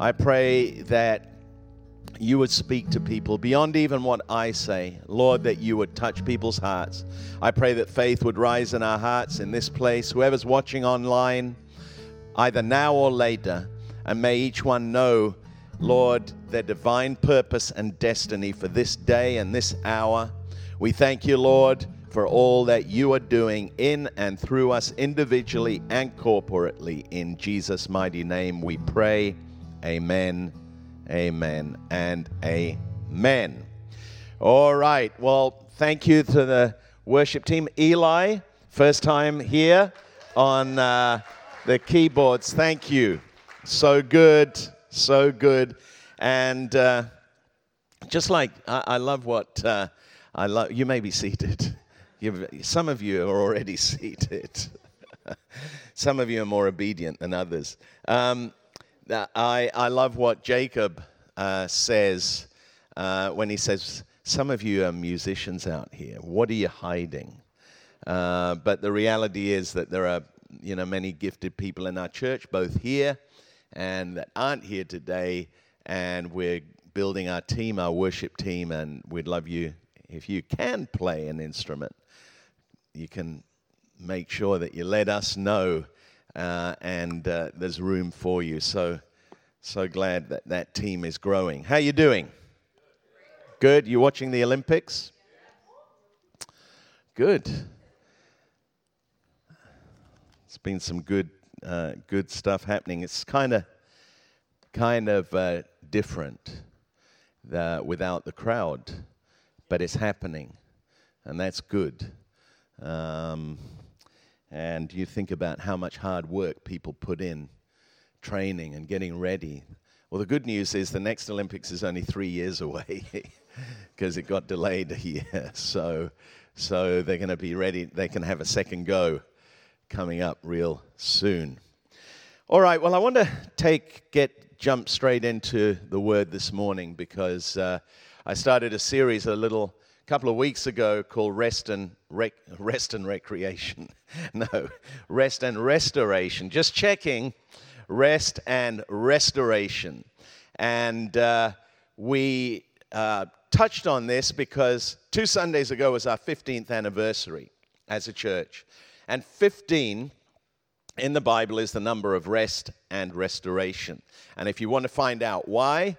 I pray that you would speak to people beyond even what I say. Lord, that you would touch people's hearts. I pray that faith would rise in our hearts in this place. Whoever's watching online, either now or later, and may each one know, Lord, their divine purpose and destiny for this day and this hour. We thank you, Lord, for all that you are doing in and through us individually and corporately. In Jesus' mighty name we pray. Amen Amen and amen. All right. Well, thank you to the worship team. Eli, first time here on uh, the keyboards. Thank you. So good. So good. And uh, just like I, I love what uh, I love, you may be seated. You've, some of you are already seated. some of you are more obedient than others. Um, I, I love what Jacob uh, says uh, when he says, Some of you are musicians out here. What are you hiding? Uh, but the reality is that there are you know, many gifted people in our church, both here and that aren't here today. And we're building our team, our worship team, and we'd love you if you can play an instrument. You can make sure that you let us know uh, and uh, there's room for you. So, so glad that that team is growing. How you doing? Good. You watching the Olympics? Good. It's been some good, uh, good stuff happening. It's kind of, kind of uh, different uh, without the crowd, but it's happening, and that's good. Um, and you think about how much hard work people put in training and getting ready. Well, the good news is the next Olympics is only three years away because it got delayed a year. So, so they're going to be ready. They can have a second go coming up real soon. All right. Well, I want to take get jump straight into the word this morning because uh, I started a series a little couple of weeks ago called Rest and, Rec- Rest and Recreation. no, Rest and Restoration. Just checking rest and restoration. And uh, we uh, touched on this because two Sundays ago was our 15th anniversary as a church. And 15 in the Bible is the number of rest and restoration. And if you want to find out why,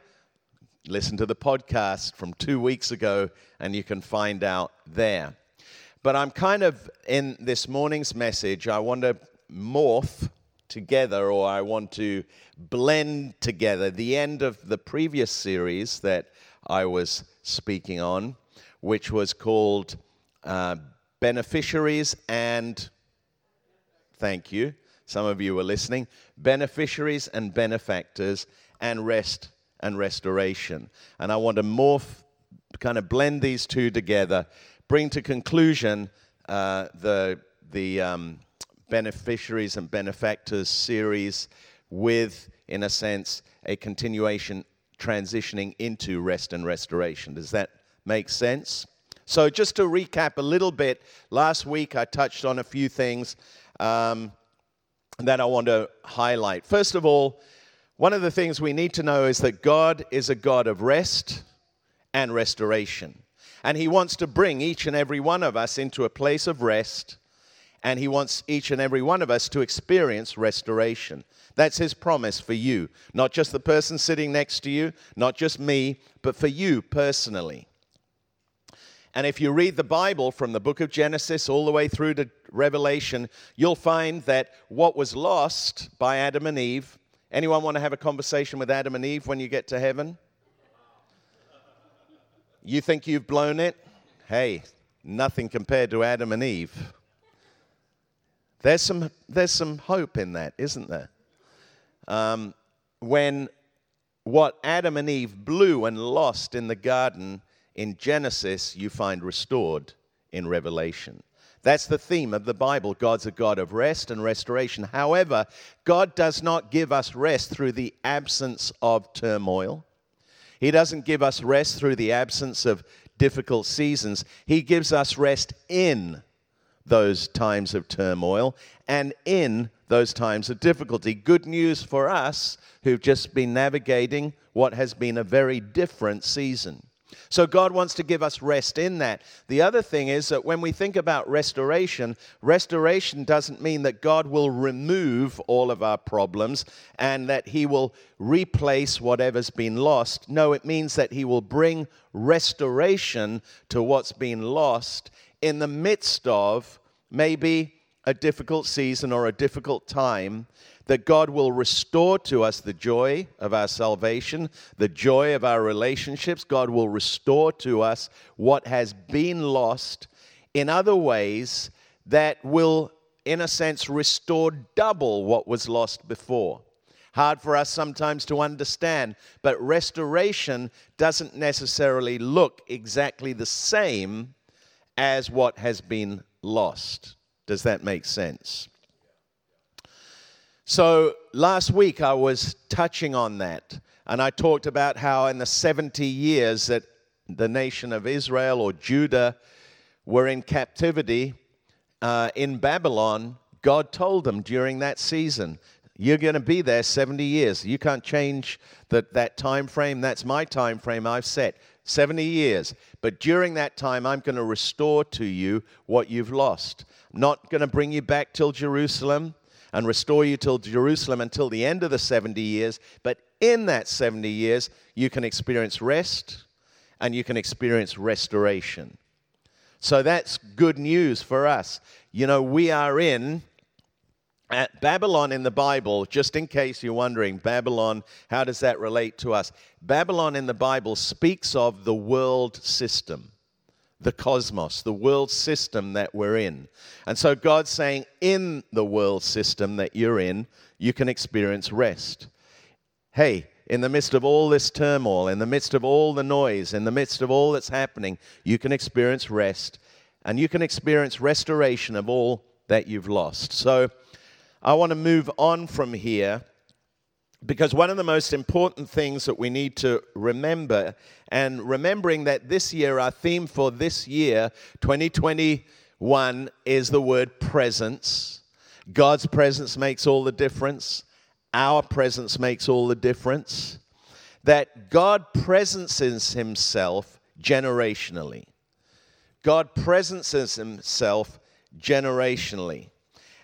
listen to the podcast from two weeks ago and you can find out there. But I'm kind of in this morning's message, I want to morph together, or I want to blend together the end of the previous series that I was speaking on, which was called uh, Beneficiaries and Thank you. Some of you were listening. Beneficiaries and benefactors and rest and restoration. And I want to morph, kind of blend these two together, bring to conclusion uh, the, the um, beneficiaries and benefactors series with, in a sense, a continuation transitioning into rest and restoration. Does that make sense? So, just to recap a little bit, last week I touched on a few things um, that I want to highlight. First of all, one of the things we need to know is that God is a God of rest and restoration. And He wants to bring each and every one of us into a place of rest, and He wants each and every one of us to experience restoration. That's His promise for you, not just the person sitting next to you, not just me, but for you personally. And if you read the Bible from the book of Genesis all the way through to Revelation, you'll find that what was lost by Adam and Eve Anyone want to have a conversation with Adam and Eve when you get to heaven? You think you've blown it? Hey, nothing compared to Adam and Eve. There's some, there's some hope in that, isn't there? Um, when what Adam and Eve blew and lost in the garden in Genesis, you find restored in Revelation. That's the theme of the Bible. God's a God of rest and restoration. However, God does not give us rest through the absence of turmoil. He doesn't give us rest through the absence of difficult seasons. He gives us rest in those times of turmoil and in those times of difficulty. Good news for us who've just been navigating what has been a very different season. So God wants to give us rest in that. The other thing is that when we think about restoration, restoration doesn't mean that God will remove all of our problems and that He will replace whatever's been lost. No, it means that He will bring restoration to what's been lost in the midst of maybe a difficult season or a difficult time that God will restore to us the joy of our salvation, the joy of our relationships. God will restore to us what has been lost in other ways that will, in a sense, restore double what was lost before. Hard for us sometimes to understand, but restoration doesn't necessarily look exactly the same as what has been lost. Does that make sense? So last week I was touching on that, and I talked about how in the 70 years that the nation of Israel or Judah were in captivity uh, in Babylon, God told them during that season, you're going to be there 70 years. You can't change that, that time frame. That's my time frame I've set. 70 years. But during that time, I'm going to restore to you what you've lost. Not going to bring you back till Jerusalem and restore you till Jerusalem until the end of the 70 years. But in that 70 years, you can experience rest and you can experience restoration. So that's good news for us. You know, we are in at Babylon in the Bible, just in case you're wondering, Babylon, how does that relate to us? Babylon in the Bible speaks of the world system the cosmos, the world system that we're in. And so God's saying, in the world system that you're in, you can experience rest. Hey, in the midst of all this turmoil, in the midst of all the noise, in the midst of all that's happening, you can experience rest and you can experience restoration of all that you've lost. So I want to move on from here because one of the most important things that we need to remember, and remembering that this year, our theme for this year, 2021, is the word presence. God's presence makes all the difference. Our presence makes all the difference. That God presences himself generationally. God presences himself generationally.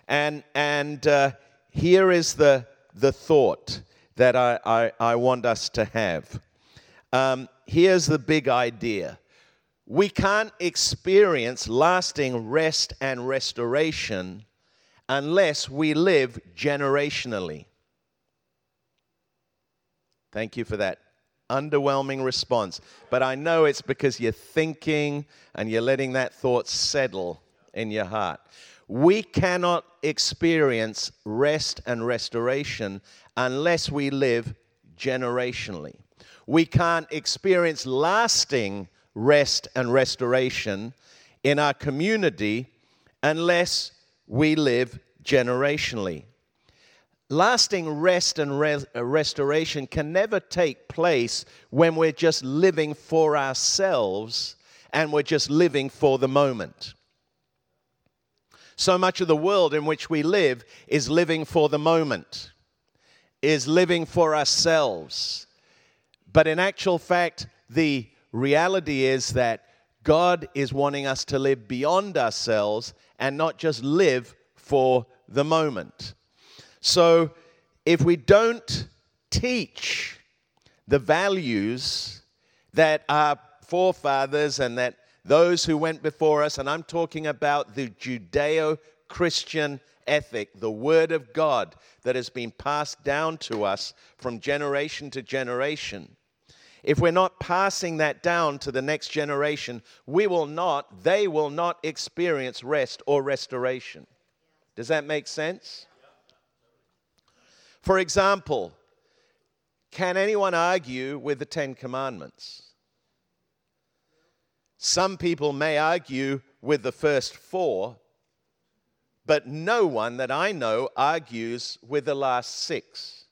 And, and uh, here is the, the thought that I, I, I want us to have. Um, here's the big idea we can't experience lasting rest and restoration unless we live generationally. Thank you for that underwhelming response. But I know it's because you're thinking and you're letting that thought settle in your heart. We cannot experience rest and restoration unless we live generationally. We can't experience lasting rest and restoration in our community unless we live generationally. Lasting rest and re- restoration can never take place when we're just living for ourselves and we're just living for the moment. So much of the world in which we live is living for the moment, is living for ourselves. But in actual fact, the reality is that God is wanting us to live beyond ourselves and not just live for the moment. So if we don't teach the values that our forefathers and that those who went before us, and I'm talking about the Judeo Christian ethic, the Word of God that has been passed down to us from generation to generation. If we're not passing that down to the next generation, we will not, they will not experience rest or restoration. Does that make sense? For example, can anyone argue with the Ten Commandments? Some people may argue with the first four, but no one that I know argues with the last six.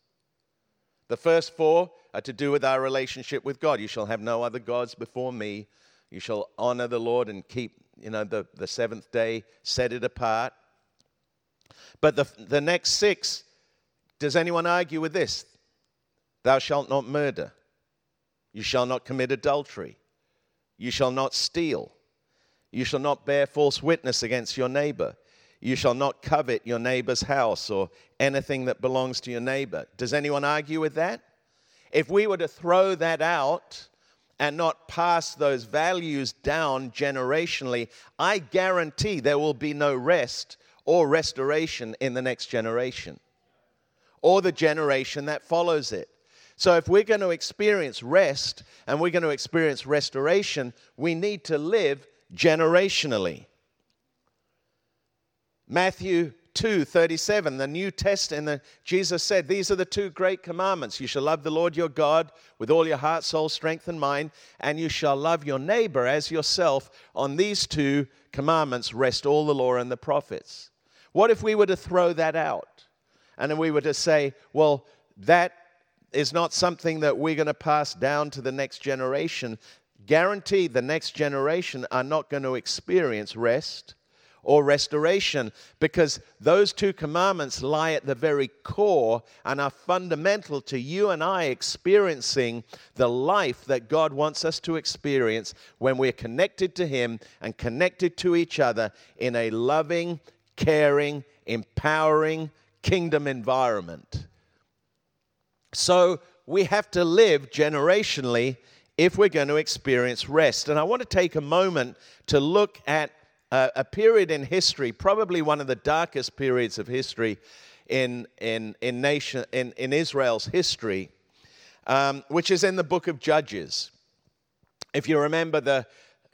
The first four are to do with our relationship with God. You shall have no other gods before me. You shall honor the Lord and keep, you know, the, the seventh day, set it apart. But the, the next six, does anyone argue with this? Thou shalt not murder. You shall not commit adultery. You shall not steal. You shall not bear false witness against your neighbor. You shall not covet your neighbor's house or anything that belongs to your neighbor. Does anyone argue with that? If we were to throw that out and not pass those values down generationally, I guarantee there will be no rest or restoration in the next generation or the generation that follows it. So, if we're going to experience rest and we're going to experience restoration, we need to live generationally. Matthew 2 37, the New Testament, the, Jesus said, These are the two great commandments. You shall love the Lord your God with all your heart, soul, strength, and mind, and you shall love your neighbor as yourself. On these two commandments rest all the law and the prophets. What if we were to throw that out and then we were to say, Well, that is not something that we're going to pass down to the next generation. Guaranteed, the next generation are not going to experience rest or restoration because those two commandments lie at the very core and are fundamental to you and I experiencing the life that God wants us to experience when we're connected to Him and connected to each other in a loving, caring, empowering kingdom environment. So we have to live generationally if we're going to experience rest. And I want to take a moment to look at a, a period in history, probably one of the darkest periods of history in, in, in, nation, in, in Israel's history, um, which is in the book of Judges. If you remember, the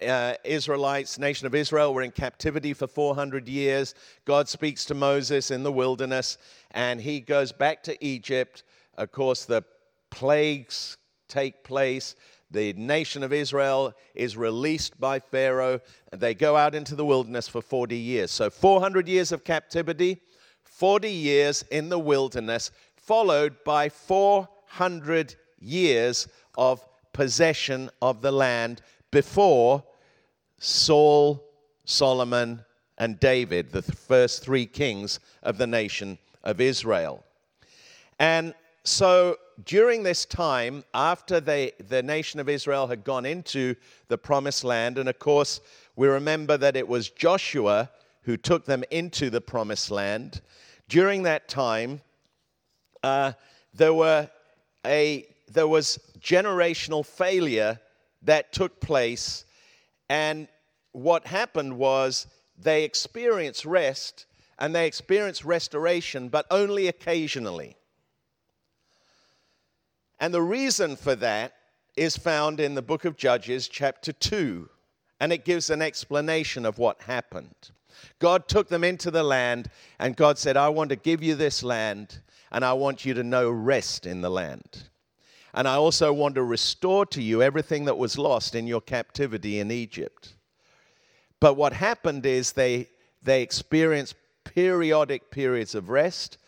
uh, Israelites, nation of Israel, were in captivity for 400 years. God speaks to Moses in the wilderness, and he goes back to Egypt of course, the plagues take place. The nation of Israel is released by Pharaoh, they go out into the wilderness for 40 years. So, 400 years of captivity, 40 years in the wilderness, followed by 400 years of possession of the land before Saul, Solomon, and David, the first three kings of the nation of Israel. And so during this time, after they, the nation of Israel had gone into the promised land, and of course, we remember that it was Joshua who took them into the promised land. During that time, uh, there, were a, there was generational failure that took place, and what happened was they experienced rest and they experienced restoration, but only occasionally. And the reason for that is found in the book of Judges, chapter 2, and it gives an explanation of what happened. God took them into the land, and God said, I want to give you this land, and I want you to know rest in the land. And I also want to restore to you everything that was lost in your captivity in Egypt. But what happened is they, they experienced periodic periods of rest,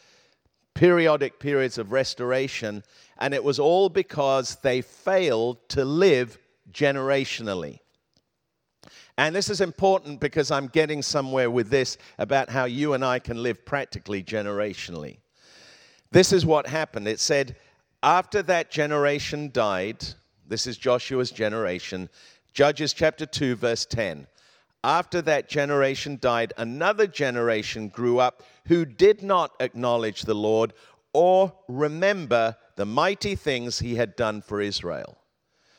periodic periods of restoration, and it was all because they failed to live generationally. And this is important because I'm getting somewhere with this about how you and I can live practically generationally. This is what happened. It said, after that generation died, this is Joshua's generation, Judges chapter 2, verse 10. After that generation died, another generation grew up who did not acknowledge the Lord or remember the mighty things he had done for Israel.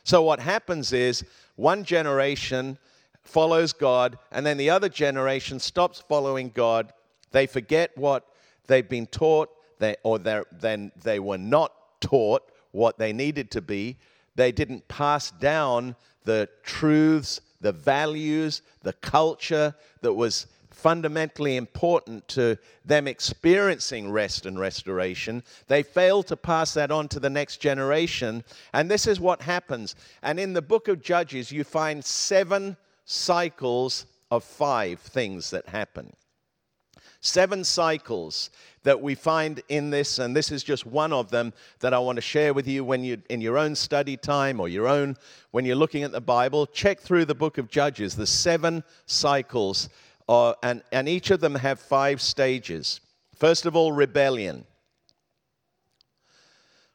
So, what happens is one generation follows God, and then the other generation stops following God. They forget what they've been taught, they, or then they were not taught what they needed to be. They didn't pass down the truths, the values, the culture that was fundamentally important to them experiencing rest and restoration. They fail to pass that on to the next generation. And this is what happens. And in the book of Judges, you find seven cycles of five things that happen. Seven cycles that we find in this, and this is just one of them that I want to share with you when you in your own study time or your own when you're looking at the Bible. Check through the book of Judges, the seven cycles uh, and, and each of them have five stages. First of all, rebellion.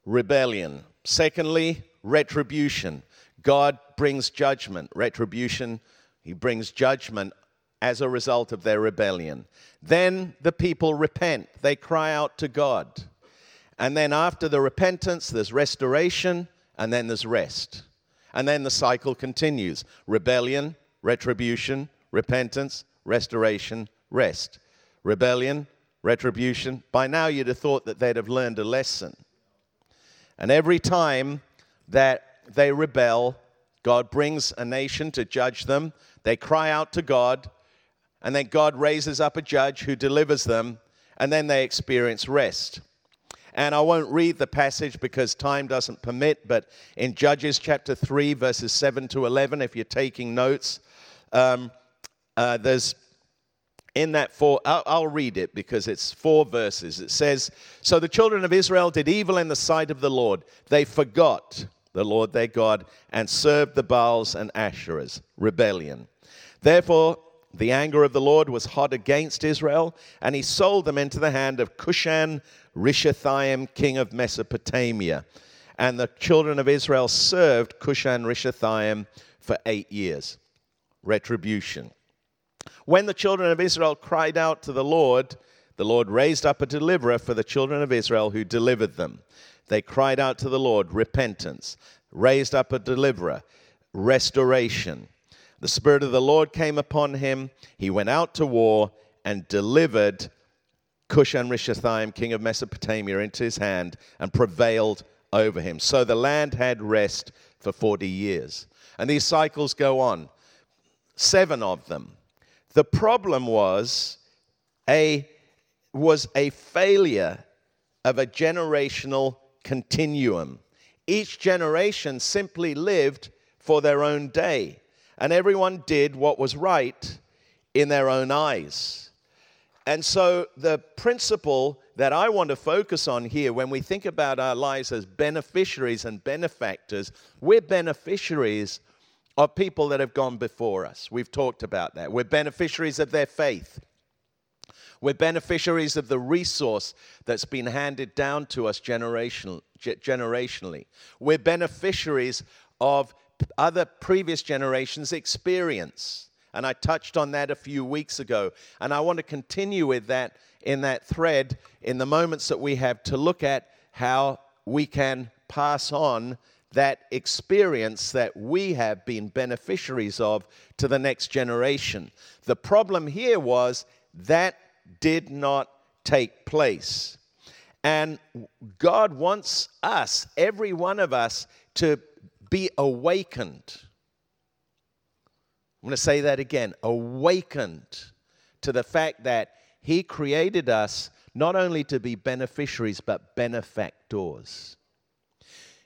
Rebellion. Secondly, retribution. God brings judgment. Retribution, He brings judgment as a result of their rebellion. Then the people repent, they cry out to God. And then after the repentance, there's restoration, and then there's rest. And then the cycle continues rebellion, retribution, repentance, restoration, rest. Rebellion, retribution. By now, you'd have thought that they'd have learned a lesson. And every time that they rebel, God brings a nation to judge them. They cry out to God, and then God raises up a judge who delivers them, and then they experience rest. And I won't read the passage because time doesn't permit, but in Judges chapter 3, verses 7 to 11, if you're taking notes, um, uh, there's in that four, I'll, I'll read it because it's four verses. It says, So the children of Israel did evil in the sight of the Lord. They forgot the Lord their God and served the Baals and Asherahs, rebellion. Therefore, the anger of the Lord was hot against Israel, and he sold them into the hand of Cushan Rishathaim, king of Mesopotamia. And the children of Israel served Cushan Rishathaim for eight years. Retribution. When the children of Israel cried out to the Lord, the Lord raised up a deliverer for the children of Israel who delivered them. They cried out to the Lord, repentance, raised up a deliverer, restoration. The Spirit of the Lord came upon him. He went out to war and delivered Cushan Rishathaim, king of Mesopotamia, into his hand and prevailed over him. So the land had rest for 40 years. And these cycles go on, seven of them. The problem was a, was a failure of a generational continuum. Each generation simply lived for their own day and everyone did what was right in their own eyes. And so, the principle that I want to focus on here when we think about our lives as beneficiaries and benefactors, we're beneficiaries of people that have gone before us. We've talked about that. We're beneficiaries of their faith. We're beneficiaries of the resource that's been handed down to us generational, generationally. We're beneficiaries of other previous generations experience. And I touched on that a few weeks ago. And I want to continue with that in that thread in the moments that we have to look at how we can pass on that experience that we have been beneficiaries of to the next generation. The problem here was that did not take place. And God wants us, every one of us, to be awakened. I'm going to say that again awakened to the fact that He created us not only to be beneficiaries, but benefactors.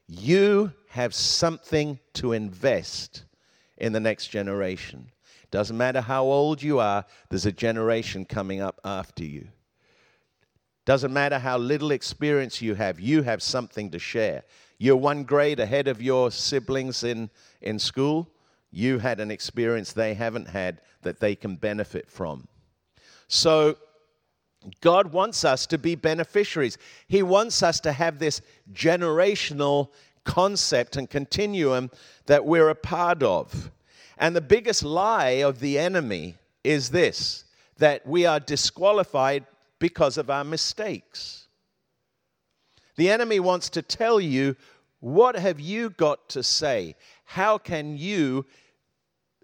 You have something to invest in the next generation. Doesn't matter how old you are, there's a generation coming up after you. Doesn't matter how little experience you have, you have something to share. You're one grade ahead of your siblings in, in school. You had an experience they haven't had that they can benefit from. So, God wants us to be beneficiaries. He wants us to have this generational concept and continuum that we're a part of. And the biggest lie of the enemy is this that we are disqualified because of our mistakes. The enemy wants to tell you what have you got to say? How can you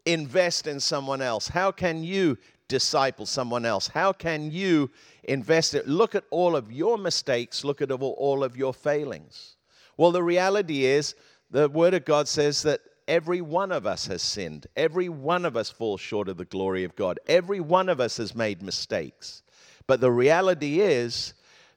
invest in someone else? How can you disciple someone else? How can you invest it? Look at all of your mistakes, look at all of your failings. Well, the reality is, the Word of God says that every one of us has sinned. Every one of us falls short of the glory of God. Every one of us has made mistakes. But the reality is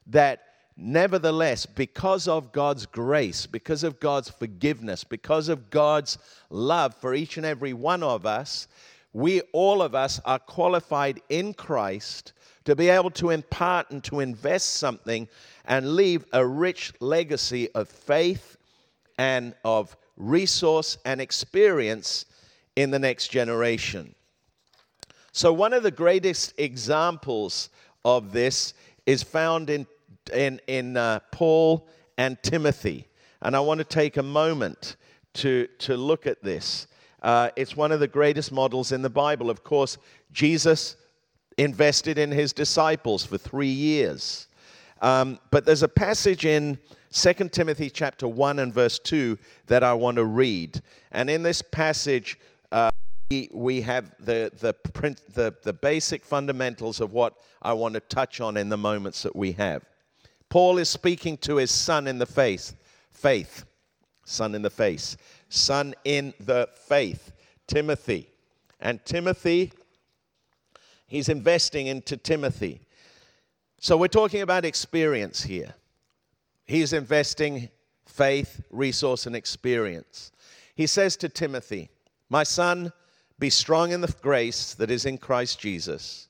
that Nevertheless, because of God's grace, because of God's forgiveness, because of God's love for each and every one of us, we, all of us, are qualified in Christ to be able to impart and to invest something and leave a rich legacy of faith and of resource and experience in the next generation. So, one of the greatest examples of this is found in, in, in uh, Paul and Timothy. And I want to take a moment to, to look at this. Uh, it's one of the greatest models in the Bible. Of course, Jesus invested in his disciples for three years. Um, but there's a passage in 2 Timothy chapter 1 and verse 2 that I want to read. And in this passage, uh, we, we have the, the, the, the basic fundamentals of what I want to touch on in the moments that we have. Paul is speaking to his son in the faith, faith, son in the face, son in the faith, Timothy. And Timothy, he's investing into Timothy. So we're talking about experience here. He's investing faith, resource, and experience. He says to Timothy, My son, be strong in the grace that is in Christ Jesus.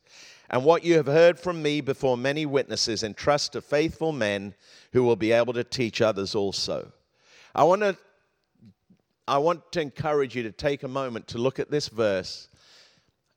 And what you have heard from me before many witnesses, entrust to faithful men who will be able to teach others also. I want to I want to encourage you to take a moment to look at this verse.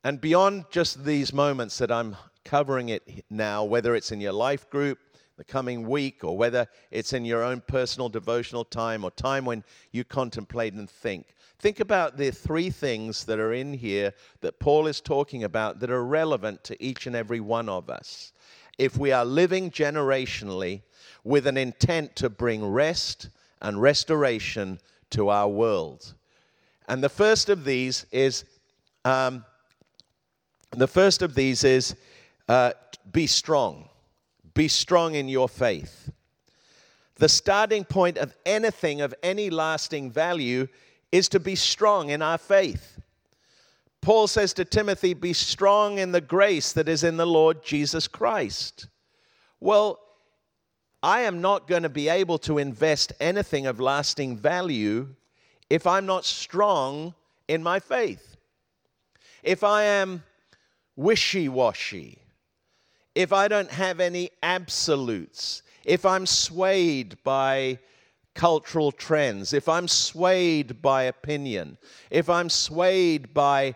And beyond just these moments that I'm covering it now, whether it's in your life group, the coming week, or whether it's in your own personal devotional time or time when you contemplate and think, think about the three things that are in here that Paul is talking about that are relevant to each and every one of us. If we are living generationally with an intent to bring rest and restoration to our world. And the first of these is um, the first of these is uh, be strong. Be strong in your faith. The starting point of anything of any lasting value is to be strong in our faith. Paul says to Timothy, Be strong in the grace that is in the Lord Jesus Christ. Well, I am not going to be able to invest anything of lasting value if I'm not strong in my faith. If I am wishy washy, if I don't have any absolutes, if I'm swayed by cultural trends, if I'm swayed by opinion, if I'm swayed by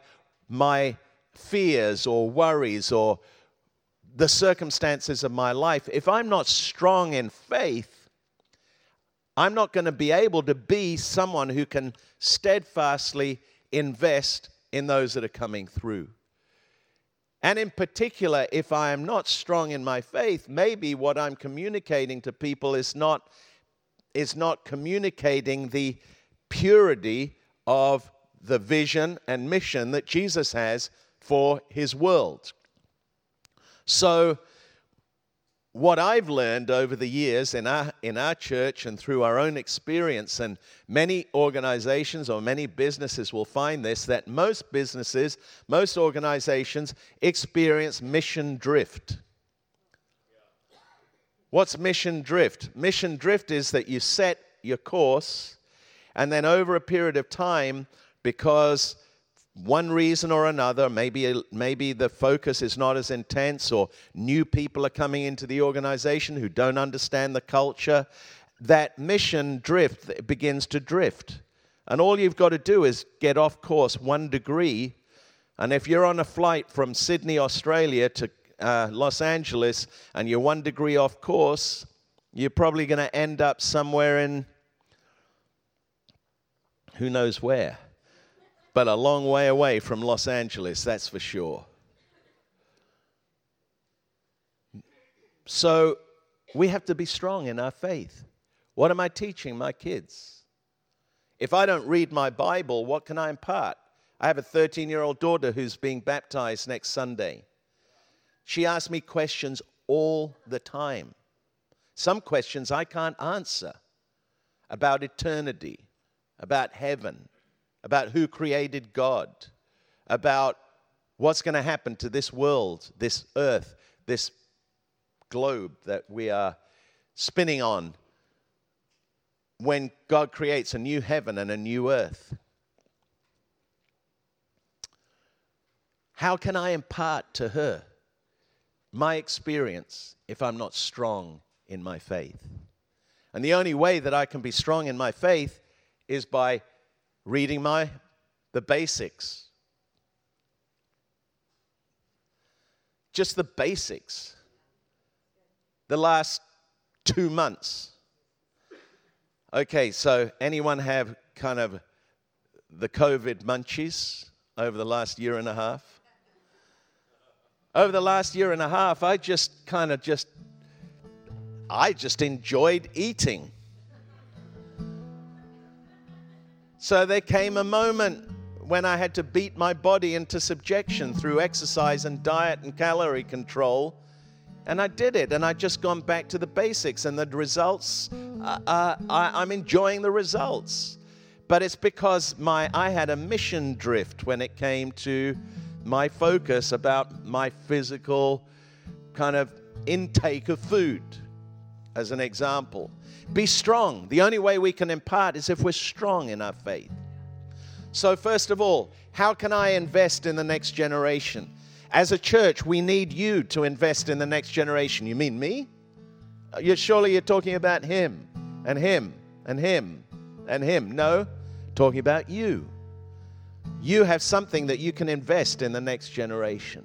my fears or worries or the circumstances of my life, if I'm not strong in faith, I'm not going to be able to be someone who can steadfastly invest in those that are coming through. And in particular, if I am not strong in my faith, maybe what I'm communicating to people is not, is not communicating the purity of the vision and mission that Jesus has for his world. So, what I've learned over the years in our, in our church and through our own experience, and many organizations or many businesses will find this that most businesses, most organizations experience mission drift. What's mission drift? Mission drift is that you set your course, and then over a period of time, because one reason or another, maybe, maybe the focus is not as intense, or new people are coming into the organization who don't understand the culture, that mission drift begins to drift. And all you've got to do is get off course one degree. And if you're on a flight from Sydney, Australia to uh, Los Angeles, and you're one degree off course, you're probably going to end up somewhere in who knows where but a long way away from Los Angeles, that's for sure. So we have to be strong in our faith. What am I teaching my kids? If I don't read my Bible, what can I impart? I have a 13 year old daughter who's being baptized next Sunday. She asks me questions all the time. Some questions I can't answer about eternity, about heaven, about who created God, about what's going to happen to this world, this earth, this globe that we are spinning on when God creates a new heaven and a new earth. How can I impart to her my experience if I'm not strong in my faith? And the only way that I can be strong in my faith is by reading my the basics. Just the basics. the last two months. Okay, so anyone have kind of the COVID munchies over the last year and a half? Over the last year and a half, I just kind of just, I just enjoyed eating. So there came a moment when I had to beat my body into subjection through exercise and diet and calorie control. And I did it, and I just gone back to the basics, and the results, uh, uh, I, I'm enjoying the results. But it's because my, I had a mission drift when it came to my focus about my physical kind of intake of food, as an example. Be strong. The only way we can impart is if we're strong in our faith. So, first of all, how can I invest in the next generation? As a church, we need you to invest in the next generation. You mean me? Uh, you're, surely you're talking about him and him and him and him. No, talking about you. You have something that you can invest in the next generation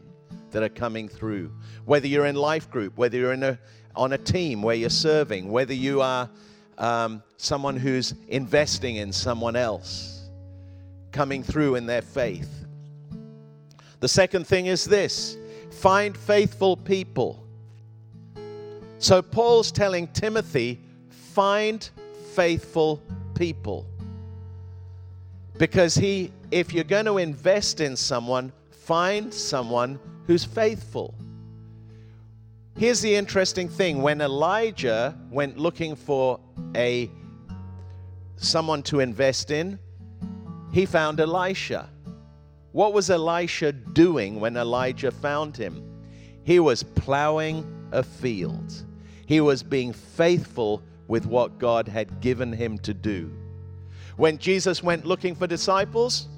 that are coming through. Whether you're in life group, whether you're in a, on a team where you're serving, whether you are um, someone who's investing in someone else coming through in their faith. The second thing is this find faithful people. So Paul's telling Timothy, find faithful people. Because he, if you're going to invest in someone, find someone who's faithful. Here's the interesting thing when Elijah went looking for a someone to invest in, he found Elisha. What was Elisha doing when Elijah found him? He was plowing a field. He was being faithful with what God had given him to do. When Jesus went looking for disciples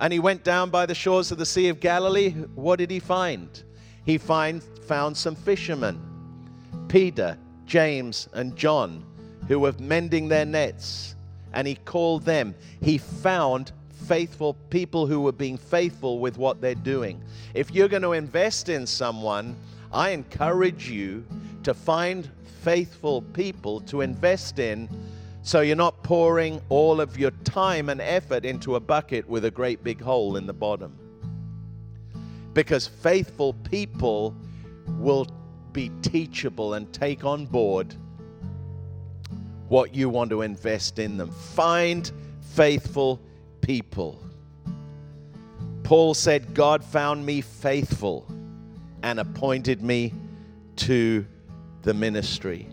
and he went down by the shores of the Sea of Galilee, what did he find? He find, found some fishermen, Peter, James, and John, who were mending their nets and he called them. He found faithful people who were being faithful with what they're doing. If you're going to invest in someone, I encourage you to find faithful people to invest in so you're not pouring all of your time and effort into a bucket with a great big hole in the bottom. Because faithful people will be teachable and take on board what you want to invest in them. Find faithful people. Paul said, God found me faithful and appointed me to the ministry.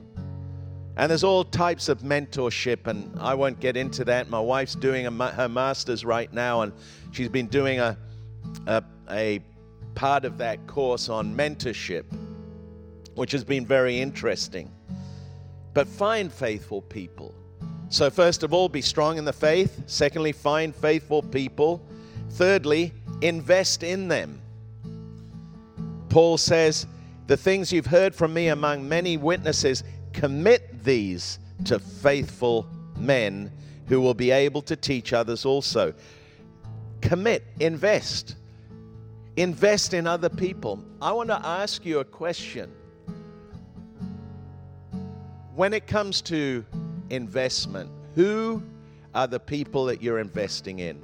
And there's all types of mentorship, and I won't get into that. My wife's doing a, her master's right now, and she's been doing a, a, a part of that course on mentorship, which has been very interesting. But find faithful people. So, first of all, be strong in the faith. Secondly, find faithful people. Thirdly, invest in them. Paul says, The things you've heard from me among many witnesses, commit these to faithful men who will be able to teach others also. Commit, invest. Invest in other people. I want to ask you a question when it comes to investment, who are the people that you're investing in?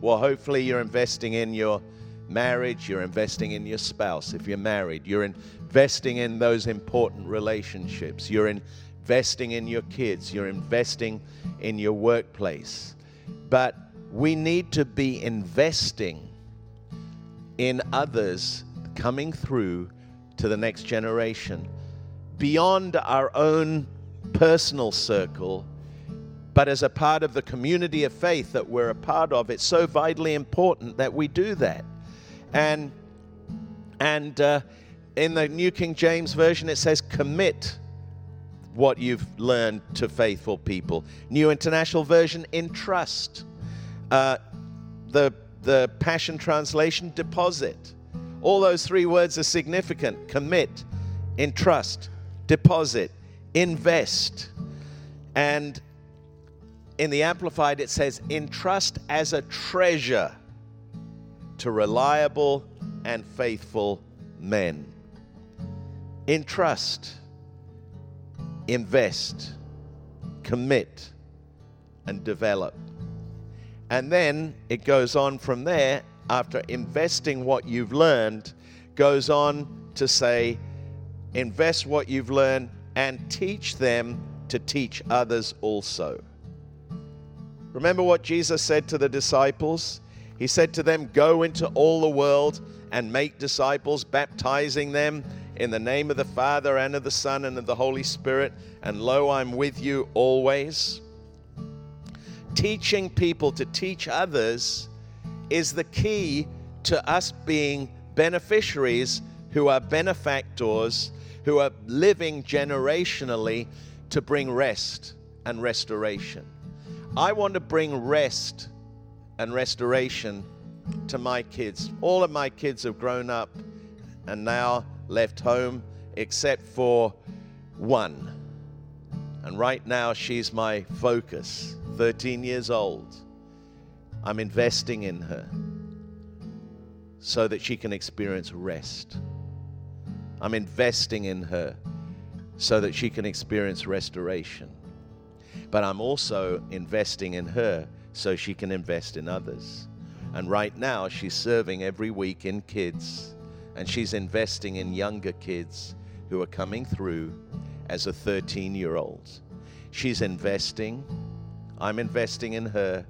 Well, hopefully, you're investing in your marriage, you're investing in your spouse. If you're married, you're investing in those important relationships, you're investing in your kids, you're investing in your workplace. But we need to be investing in others coming through to the next generation beyond our own personal circle, but as a part of the community of faith that we're a part of. It's so vitally important that we do that. And and uh, in the New King James Version, it says, commit what you've learned to faithful people. New International Version, entrust. Uh, the, the Passion Translation, deposit. All those three words are significant commit, entrust, deposit, invest. And in the Amplified, it says, entrust as a treasure to reliable and faithful men. Entrust. invest, commit, and develop. And then it goes on from there, after investing what you've learned, goes on to say, invest what you've learned and teach them to teach others also. Remember what Jesus said to the disciples? He said to them, Go into all the world and make disciples, baptizing them in the name of the Father and of the Son and of the Holy Spirit. And lo, I'm with you always. Teaching people to teach others is the key to us being beneficiaries who are benefactors, who are living generationally to bring rest and restoration. I want to bring rest and restoration to my kids. All of my kids have grown up and now left home, except for one. And right now, she's my focus, 13 years old. I'm investing in her so that she can experience rest. I'm investing in her so that she can experience restoration. But I'm also investing in her so she can invest in others. And right now, she's serving every week in kids, and she's investing in younger kids who are coming through as a 13 year old. She's investing. I'm investing in her.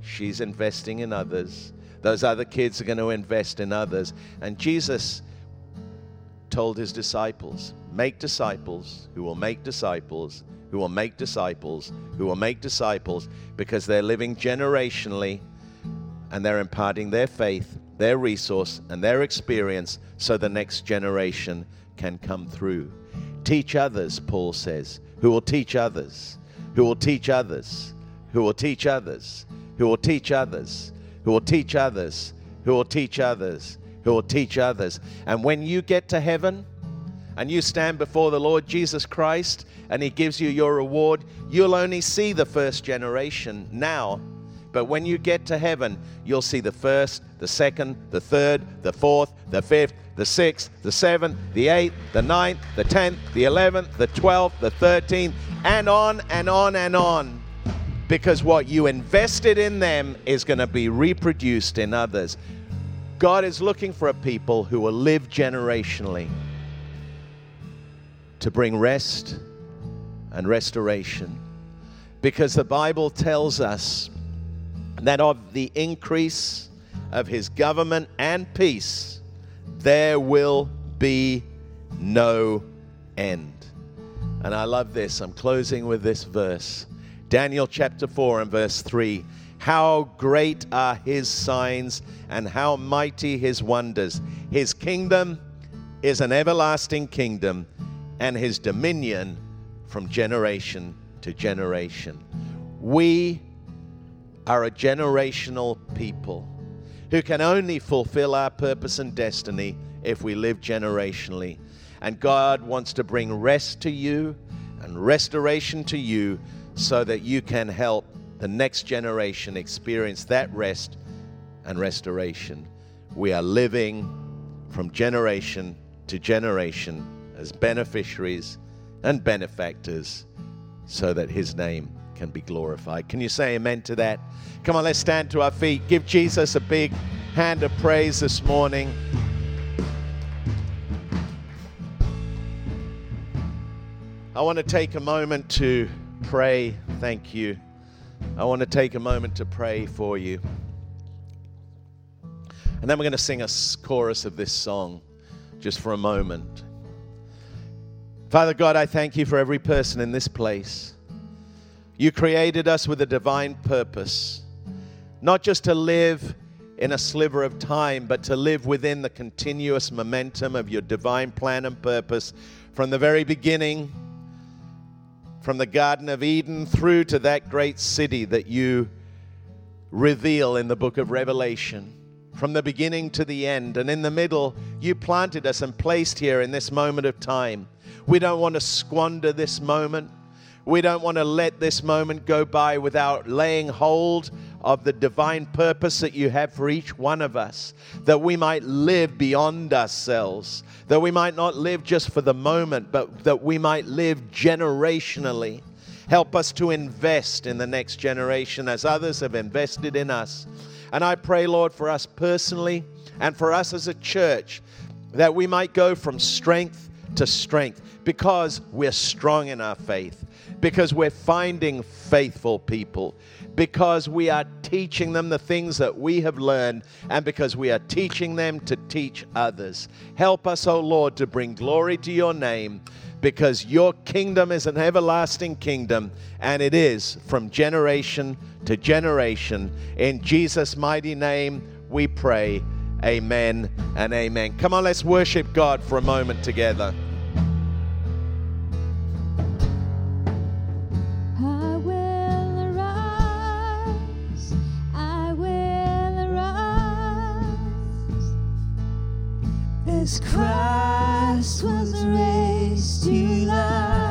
She's investing in others. Those other kids are going to invest in others. And Jesus told his disciples, Make disciples who will make disciples, who will make disciples, who will make disciples, because they're living generationally and they're imparting their faith, their resource, and their experience so the next generation can come through. Teach others, Paul says, who will teach others, who will teach others, who will teach others, who will teach others, who will teach others, who will teach others, who will teach others. And when you get to heaven, and you stand before the Lord Jesus Christ and He gives you your reward, you'll only see the first generation now but when you get to heaven, you'll see the first, the second, the third, the fourth, the fifth, the sixth, the seventh, the eighth, the ninth, the tenth, the eleventh, the twelfth, the thirteenth, and on and on and on. Because what you invested in them is going to be reproduced in others. God is looking for a people who will live generationally to bring rest and restoration. Because the Bible tells us that of the increase of his government and peace there will be no end. And I love this. I'm closing with this verse Daniel chapter 4 and verse 3. How great are his signs and how mighty his wonders. His kingdom is an everlasting kingdom, and his dominion from generation to generation. We are a generational people who can only fulfill our purpose and destiny if we live generationally. And God wants to bring rest to you and restoration to you so that you can help the next generation experience that rest and restoration. We are living from generation to generation as beneficiaries and benefactors so that His name can be glorified. Can you say amen to that? Come on, let's stand to our feet. Give Jesus a big hand of praise this morning. I want to take a moment to pray. Thank you. I want to take a moment to pray for you. And then we're going to sing a chorus of this song just for a moment. Father God, I thank you for every person in this place. You created us with a divine purpose, not just to live in a sliver of time, but to live within the continuous momentum of your divine plan and purpose from the very beginning, from the Garden of Eden through to that great city that you reveal in the book of Revelation. From the beginning to the end, and in the middle, you planted us and placed here in this moment of time. We don't want to squander this moment. We don't want to let this moment go by without laying hold of the divine purpose that you have for each one of us, that we might live beyond ourselves, that we might not live just for the moment, but that we might live generationally. Help us to invest in the next generation as others have invested in us. And I pray, Lord, for us personally and for us as a church, that we might go from strength to strength because we're strong in our faith, because we're finding faithful people, because we are teaching them the things that we have learned, and because we are teaching them to teach others. Help us, O oh Lord, to bring glory to your name, because your kingdom is an everlasting kingdom, and it is from generation to generation. In Jesus' mighty name, we pray. Amen and amen. Come on, let's worship God for a moment together. Christ was raised to life,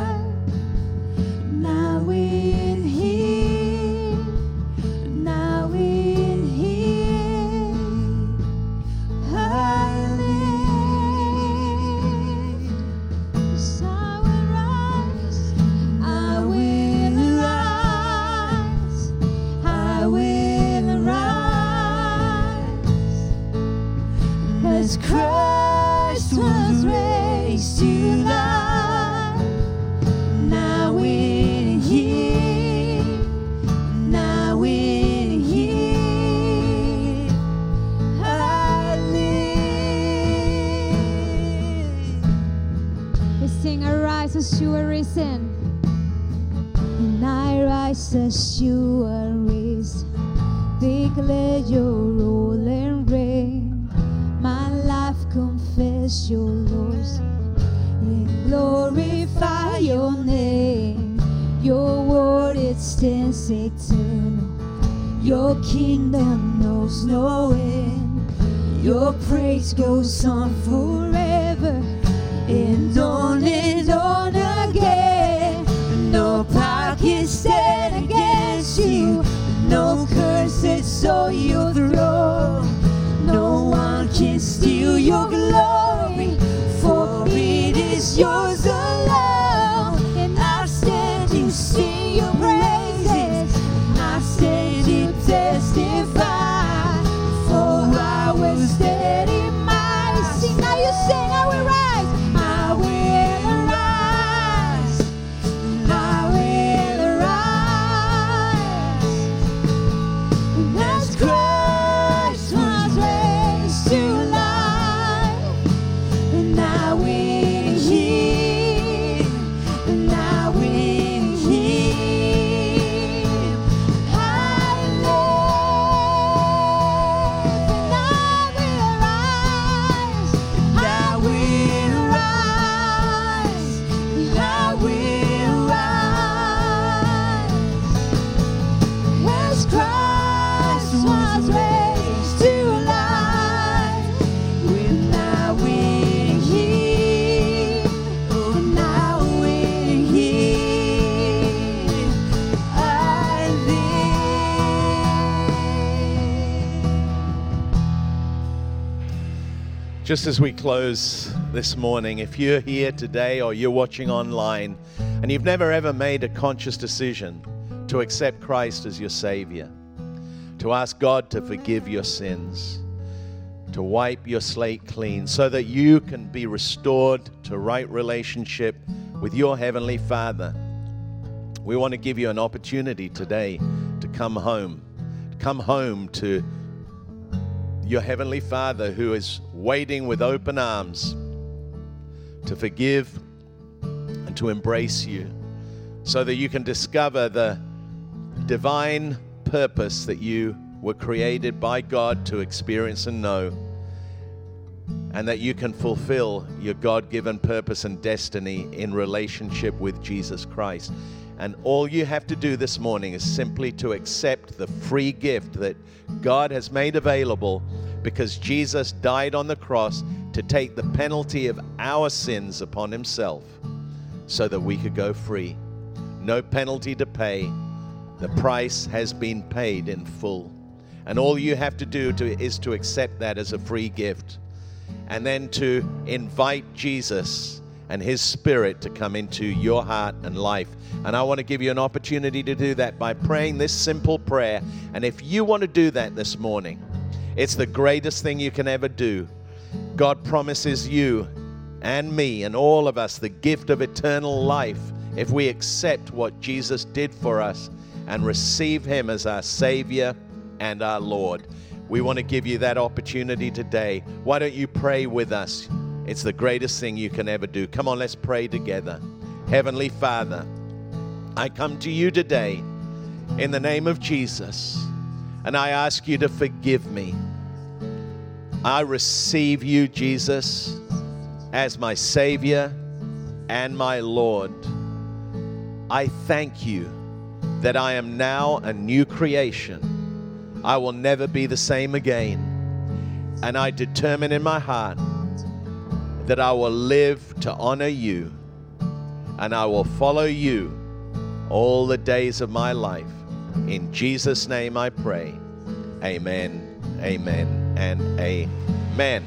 Just as we close this morning, if you're here today or you're watching online and you've never ever made a conscious decision to accept Christ as your Savior, to ask God to forgive your sins, to wipe your slate clean so that you can be restored to right relationship with your Heavenly Father, we want to give you an opportunity today to come home, to come home to your Heavenly Father who is waiting with open arms to forgive and to embrace you so that you can discover the divine purpose that you were created by God to experience and know, and that you can fulfill your God given purpose and destiny in relationship with Jesus Christ. And all you have to do this morning is simply to accept the free gift that God has made available because Jesus died on the cross to take the penalty of our sins upon himself so that we could go free. no penalty to pay. The price has been paid in full. And all you have to do to, is to accept that as a free gift and then to invite Jesus and His Spirit to come into your heart and life. And I want to give you an opportunity to do that by praying this simple prayer. And if you want to do that this morning, it's the greatest thing you can ever do. God promises you and me and all of us the gift of eternal life if we accept what Jesus did for us and receive Him as our Savior and our Lord. We want to give you that opportunity today. Why don't you pray with us? It's the greatest thing you can ever do. Come on, let's pray together. Heavenly Father, I come to you today in the name of Jesus, and I ask you to forgive me. I receive you, Jesus, as my Savior and my Lord. I thank you that I am now a new creation. I will never be the same again. And I determine in my heart that I will live to honor you and I will follow you all the days of my life. In Jesus' name I pray. Amen, amen, and amen.